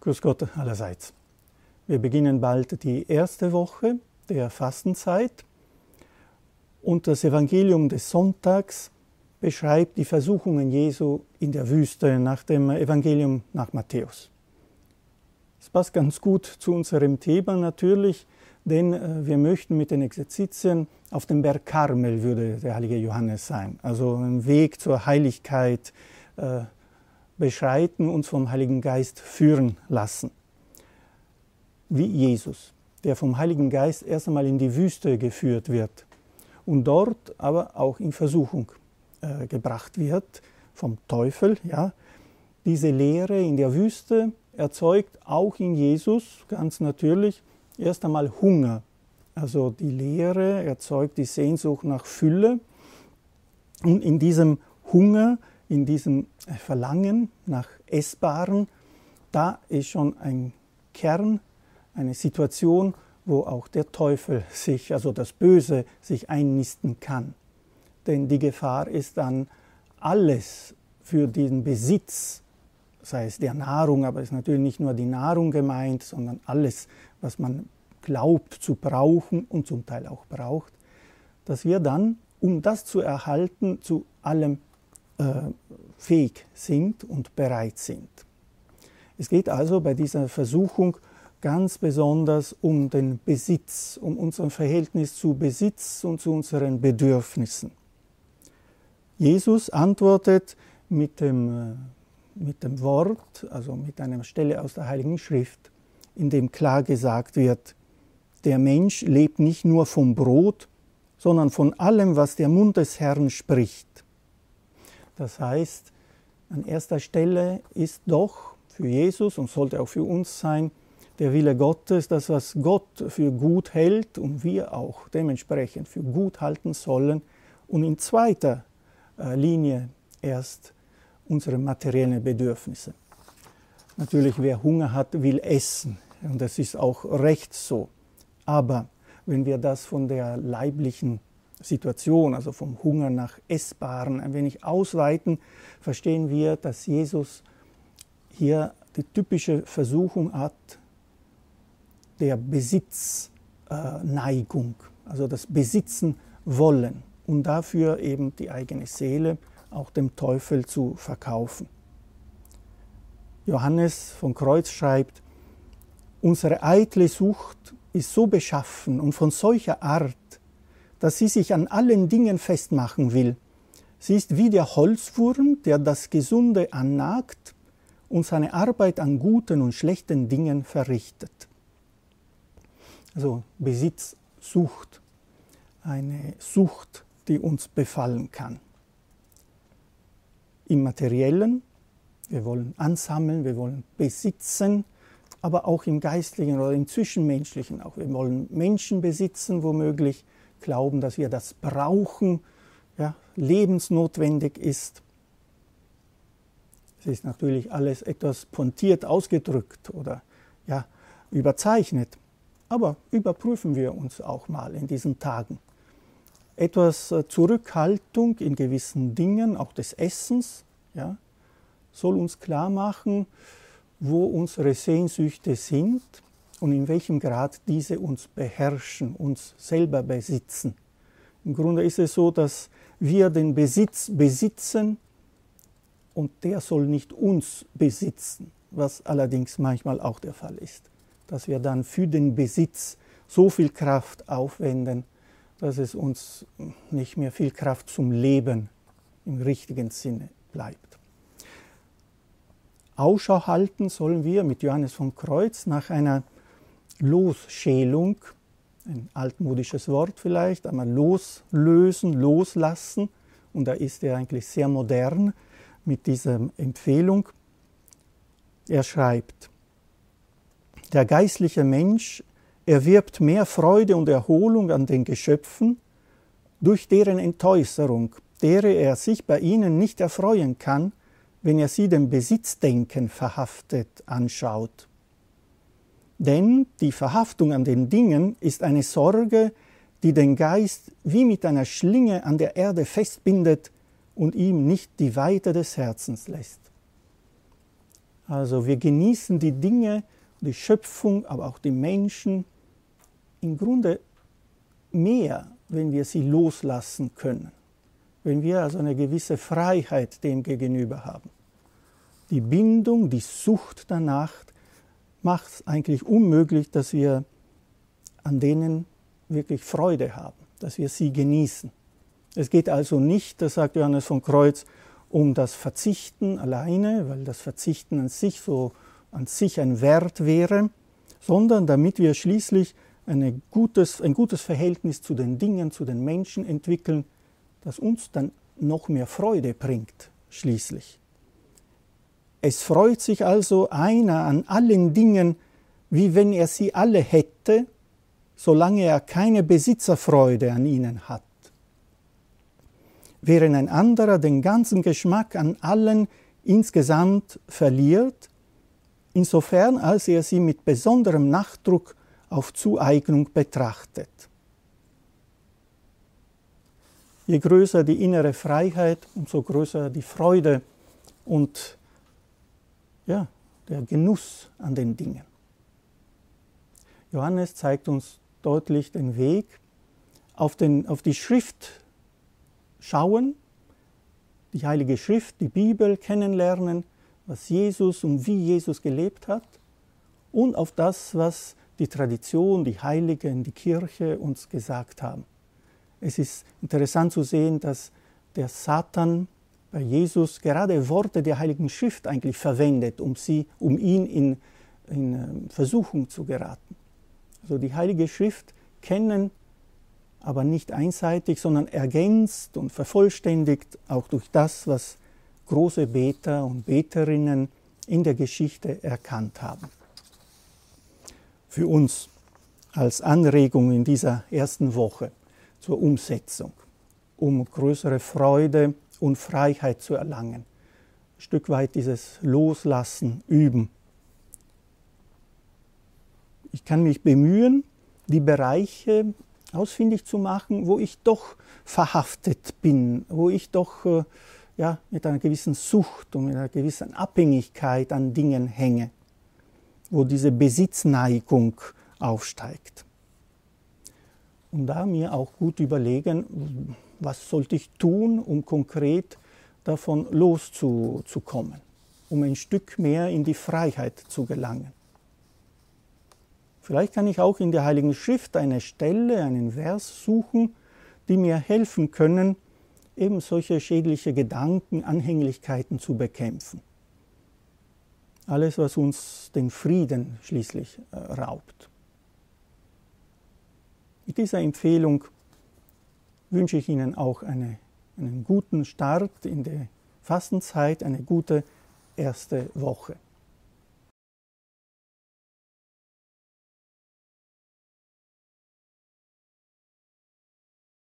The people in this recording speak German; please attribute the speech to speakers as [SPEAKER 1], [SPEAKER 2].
[SPEAKER 1] Grüß Gott allerseits. Wir beginnen bald die erste Woche der Fastenzeit und das Evangelium des Sonntags beschreibt die Versuchungen Jesu in der Wüste nach dem Evangelium nach Matthäus. Es passt ganz gut zu unserem Thema natürlich, denn äh, wir möchten mit den Exerzitien auf dem Berg Karmel würde der heilige Johannes sein, also ein Weg zur Heiligkeit äh, beschreiten, uns vom Heiligen Geist führen lassen. Wie Jesus, der vom Heiligen Geist erst einmal in die Wüste geführt wird und dort aber auch in Versuchung äh, gebracht wird vom Teufel. Ja. Diese Lehre in der Wüste erzeugt auch in Jesus ganz natürlich erst einmal Hunger. Also die Lehre erzeugt die Sehnsucht nach Fülle und in diesem Hunger in diesem Verlangen nach Essbaren, da ist schon ein Kern, eine Situation, wo auch der Teufel sich, also das Böse, sich einnisten kann. Denn die Gefahr ist dann alles für den Besitz, sei es der Nahrung, aber es ist natürlich nicht nur die Nahrung gemeint, sondern alles, was man glaubt zu brauchen und zum Teil auch braucht, dass wir dann, um das zu erhalten, zu allem äh, fähig sind und bereit sind. Es geht also bei dieser Versuchung ganz besonders um den Besitz, um unser Verhältnis zu Besitz und zu unseren Bedürfnissen. Jesus antwortet mit dem, äh, mit dem Wort, also mit einer Stelle aus der Heiligen Schrift, in dem klar gesagt wird, der Mensch lebt nicht nur vom Brot, sondern von allem, was der Mund des Herrn spricht. Das heißt, an erster Stelle ist doch für Jesus und sollte auch für uns sein, der Wille Gottes, das, was Gott für gut hält und wir auch dementsprechend für gut halten sollen und in zweiter äh, Linie erst unsere materiellen Bedürfnisse. Natürlich, wer Hunger hat, will essen und das ist auch recht so. Aber wenn wir das von der leiblichen Situation, also vom Hunger nach Essbaren, ein wenig ausweiten, verstehen wir, dass Jesus hier die typische Versuchung hat der Besitzneigung, also das Besitzen wollen und dafür eben die eigene Seele auch dem Teufel zu verkaufen. Johannes von Kreuz schreibt, unsere eitle Sucht ist so beschaffen und von solcher Art, dass sie sich an allen Dingen festmachen will. Sie ist wie der Holzwurm, der das Gesunde annagt und seine Arbeit an guten und schlechten Dingen verrichtet. Also Besitzsucht, eine Sucht, die uns befallen kann. Im materiellen, wir wollen ansammeln, wir wollen besitzen, aber auch im geistlichen oder im zwischenmenschlichen auch. Wir wollen Menschen besitzen, womöglich, glauben, dass wir das brauchen, ja, lebensnotwendig ist. Es ist natürlich alles etwas pontiert ausgedrückt oder ja, überzeichnet. Aber überprüfen wir uns auch mal in diesen Tagen. Etwas äh, Zurückhaltung in gewissen Dingen, auch des Essens, ja, soll uns klar machen, wo unsere Sehnsüchte sind und in welchem Grad diese uns beherrschen, uns selber besitzen. Im Grunde ist es so, dass wir den Besitz besitzen und der soll nicht uns besitzen, was allerdings manchmal auch der Fall ist, dass wir dann für den Besitz so viel Kraft aufwenden, dass es uns nicht mehr viel Kraft zum Leben im richtigen Sinne bleibt. Ausschau halten sollen wir mit Johannes von Kreuz nach einer Losschälung, ein altmodisches Wort vielleicht, einmal loslösen, loslassen. Und da ist er eigentlich sehr modern mit dieser Empfehlung. Er schreibt, der geistliche Mensch erwirbt mehr Freude und Erholung an den Geschöpfen, durch deren Entäußerung, deren er sich bei ihnen nicht erfreuen kann, wenn er sie dem Besitzdenken verhaftet anschaut. Denn die Verhaftung an den Dingen ist eine Sorge, die den Geist wie mit einer Schlinge an der Erde festbindet und ihm nicht die Weite des Herzens lässt. Also wir genießen die Dinge, die Schöpfung, aber auch die Menschen im Grunde mehr, wenn wir sie loslassen können, wenn wir also eine gewisse Freiheit dem gegenüber haben. Die Bindung, die Sucht danach macht es eigentlich unmöglich, dass wir an denen wirklich Freude haben, dass wir sie genießen. Es geht also nicht, das sagt Johannes von Kreuz, um das Verzichten alleine, weil das Verzichten an sich so an sich ein Wert wäre, sondern damit wir schließlich ein gutes, ein gutes Verhältnis zu den Dingen, zu den Menschen entwickeln, das uns dann noch mehr Freude bringt, schließlich. Es freut sich also einer an allen Dingen, wie wenn er sie alle hätte, solange er keine Besitzerfreude an ihnen hat. Während ein anderer den ganzen Geschmack an allen insgesamt verliert, insofern als er sie mit besonderem Nachdruck auf Zueignung betrachtet. Je größer die innere Freiheit, umso größer die Freude und ja, der Genuss an den Dingen. Johannes zeigt uns deutlich den Weg, auf, den, auf die Schrift schauen, die Heilige Schrift, die Bibel kennenlernen, was Jesus und wie Jesus gelebt hat und auf das, was die Tradition, die Heiligen, die Kirche uns gesagt haben. Es ist interessant zu sehen, dass der Satan bei Jesus gerade Worte der Heiligen Schrift eigentlich verwendet, um, sie, um ihn in, in ähm, Versuchung zu geraten. Also die Heilige Schrift kennen, aber nicht einseitig, sondern ergänzt und vervollständigt auch durch das, was große Beter und Beterinnen in der Geschichte erkannt haben. Für uns als Anregung in dieser ersten Woche zur Umsetzung, um größere Freude und Freiheit zu erlangen. Ein Stück weit dieses Loslassen üben. Ich kann mich bemühen, die Bereiche ausfindig zu machen, wo ich doch verhaftet bin, wo ich doch äh, ja, mit einer gewissen Sucht und mit einer gewissen Abhängigkeit an Dingen hänge, wo diese Besitzneigung aufsteigt. Und da mir auch gut überlegen, was sollte ich tun, um konkret davon loszukommen, um ein Stück mehr in die Freiheit zu gelangen. Vielleicht kann ich auch in der Heiligen Schrift eine Stelle, einen Vers suchen, die mir helfen können, eben solche schädliche Gedanken, Anhänglichkeiten zu bekämpfen. Alles, was uns den Frieden schließlich äh, raubt. Mit dieser Empfehlung wünsche ich Ihnen auch eine, einen guten Start in der Fastenzeit, eine gute erste Woche.